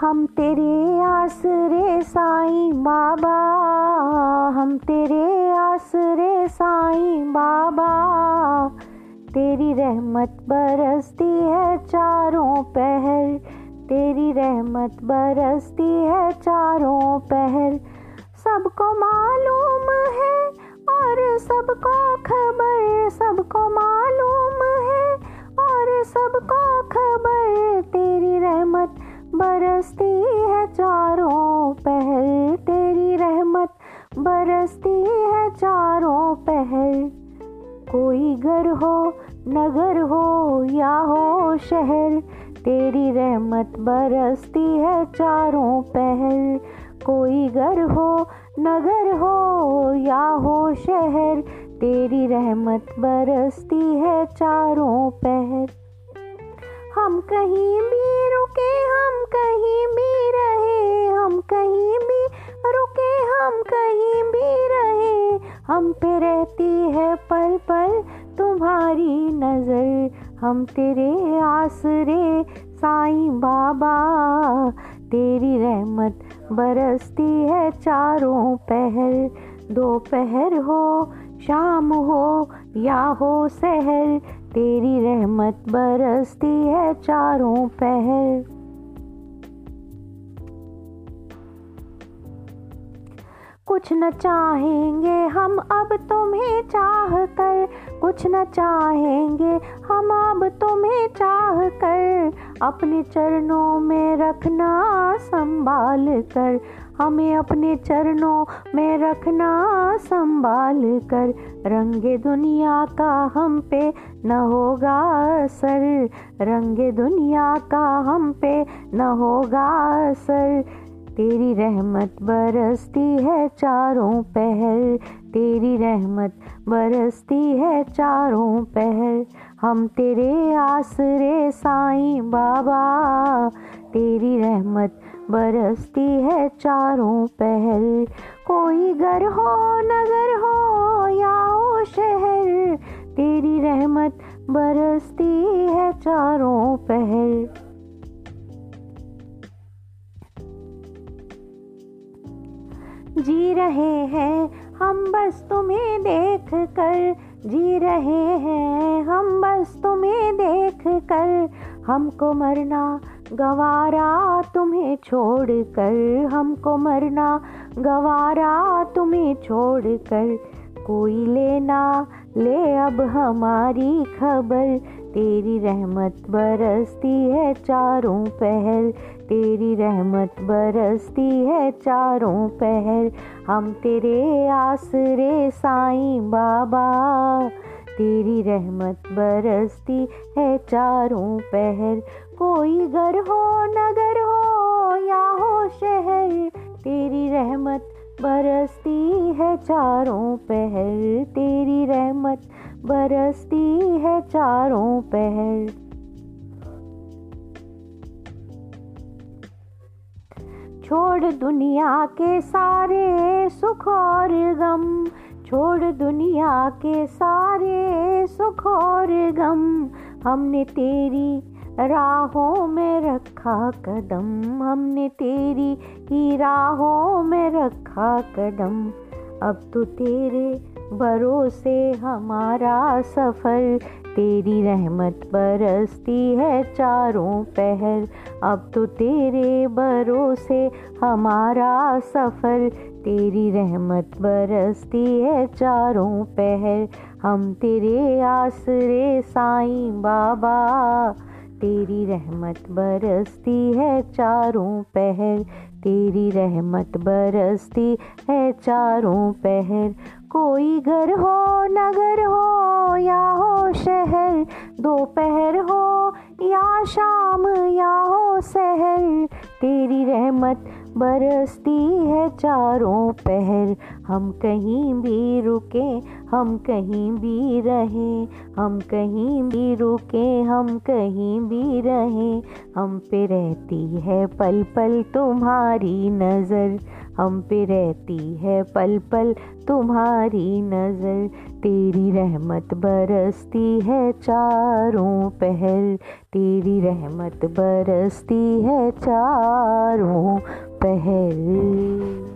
हम तेरे आसरे साईं बाबा, हम तेरे आसरे साईं बाबा। तेरी रहमत बरसती है चारों पहर, तेरी रहमत बरसती है चारों पहर। सबको मालूम है और सबको खबर, सबको मालूम है और सबको कोई घर हो, नगर हो या हो शहर, तेरी रहमत बरसती है चारों पहर कोई घर हो, नगर हो या हो शहर, तेरी रहमत बरसती है चारों पहर हम कहीं भी रुके हम कहीं भी रहे हम कहीं हम पे रहती है पल पल तुम्हारी नज़र। हम तेरे आसरे, साईं बाबा। तेरी रहमत बरसती है चारों पहर। दोपहर हो, शाम हो या हो सहर, तेरी रहमत बरसती है चारों पहर। कुछ न चाहेंगे हम अब तुम्हें चाह कर। कुछ न चाहेंगे हम अब तुम्हें चाह कर। अपने चरणों में रखना संभाल कर। हमें अपने चरणों में रखना संभाल कर। रंगे दुनिया का हम पे न होगा असर। रंगे दुनिया का हम पे न होगा असर। तेरी रहमत बरसती है चारों पहर, तेरी रहमत बरसती है चारों पहर। हम तेरे आसरे साईं बाबा, तेरी रहमत बरसती है चारों पहर। कोई घर हो, नगर हो या हो शहर, तेरी रहमत बरसती है चारों पहर। जी रहे हैं, हम बस तुम्हें देख कर। जी रहे हैं, हम बस तुम्हें देख कर। हमको मरना गवारा तुम्हें छोड़ कर। हमको मरना गवारा तुम्हें छोड़ कर। कोई लेना ले अब हमारी खबर। तेरी रहमत बरसती है चारों पहर, तेरी रहमत बरसती है चारों पहर। हम तेरे आसरे साईं बाबा, तेरी रहमत बरसती है चारों पहर। कोई घर हो, नगर हो या हो शहर, तेरी रहमत बरसती है चारों पहर। तेरी रहमत बरसती है चारों पहर। छोड़ दुनिया के सारे सुख और गम। छोड़ दुनिया के सारे सुख और गम। हमने तेरी राहों में रखा कदम। हमने तेरी ही राहों में रखा कदम। अब तो तेरे भरोसे हमारा सफ़र, तेरी रहमत बरसती है चारों पहर। अब तो तेरे भरोसे हमारा सफ़र, तेरी रहमत बरसती है चारों पहर। हम तेरे आसरे साईं बाबा, तेरी रहमत बरसती है चारों पहर। तेरी रहमत बरसती है चारों पहर। कोई घर हो, नगर हो या हो शहर, दोपहर हो या शाम या हो सहर। तेरी रहमत बरसती है चारों पहर। हम कहीं भी रुके, हम कहीं भी रहें। हम कहीं भी रुके, हम कहीं भी रहें। हम पे रहती है पल पल तुम्हारी नज़र। हम पे रहती है पल पल तुम्हारी नज़र। तेरी रहमत बरसती है चारों पहल तेरी रहमत बरसती है चारों 第一。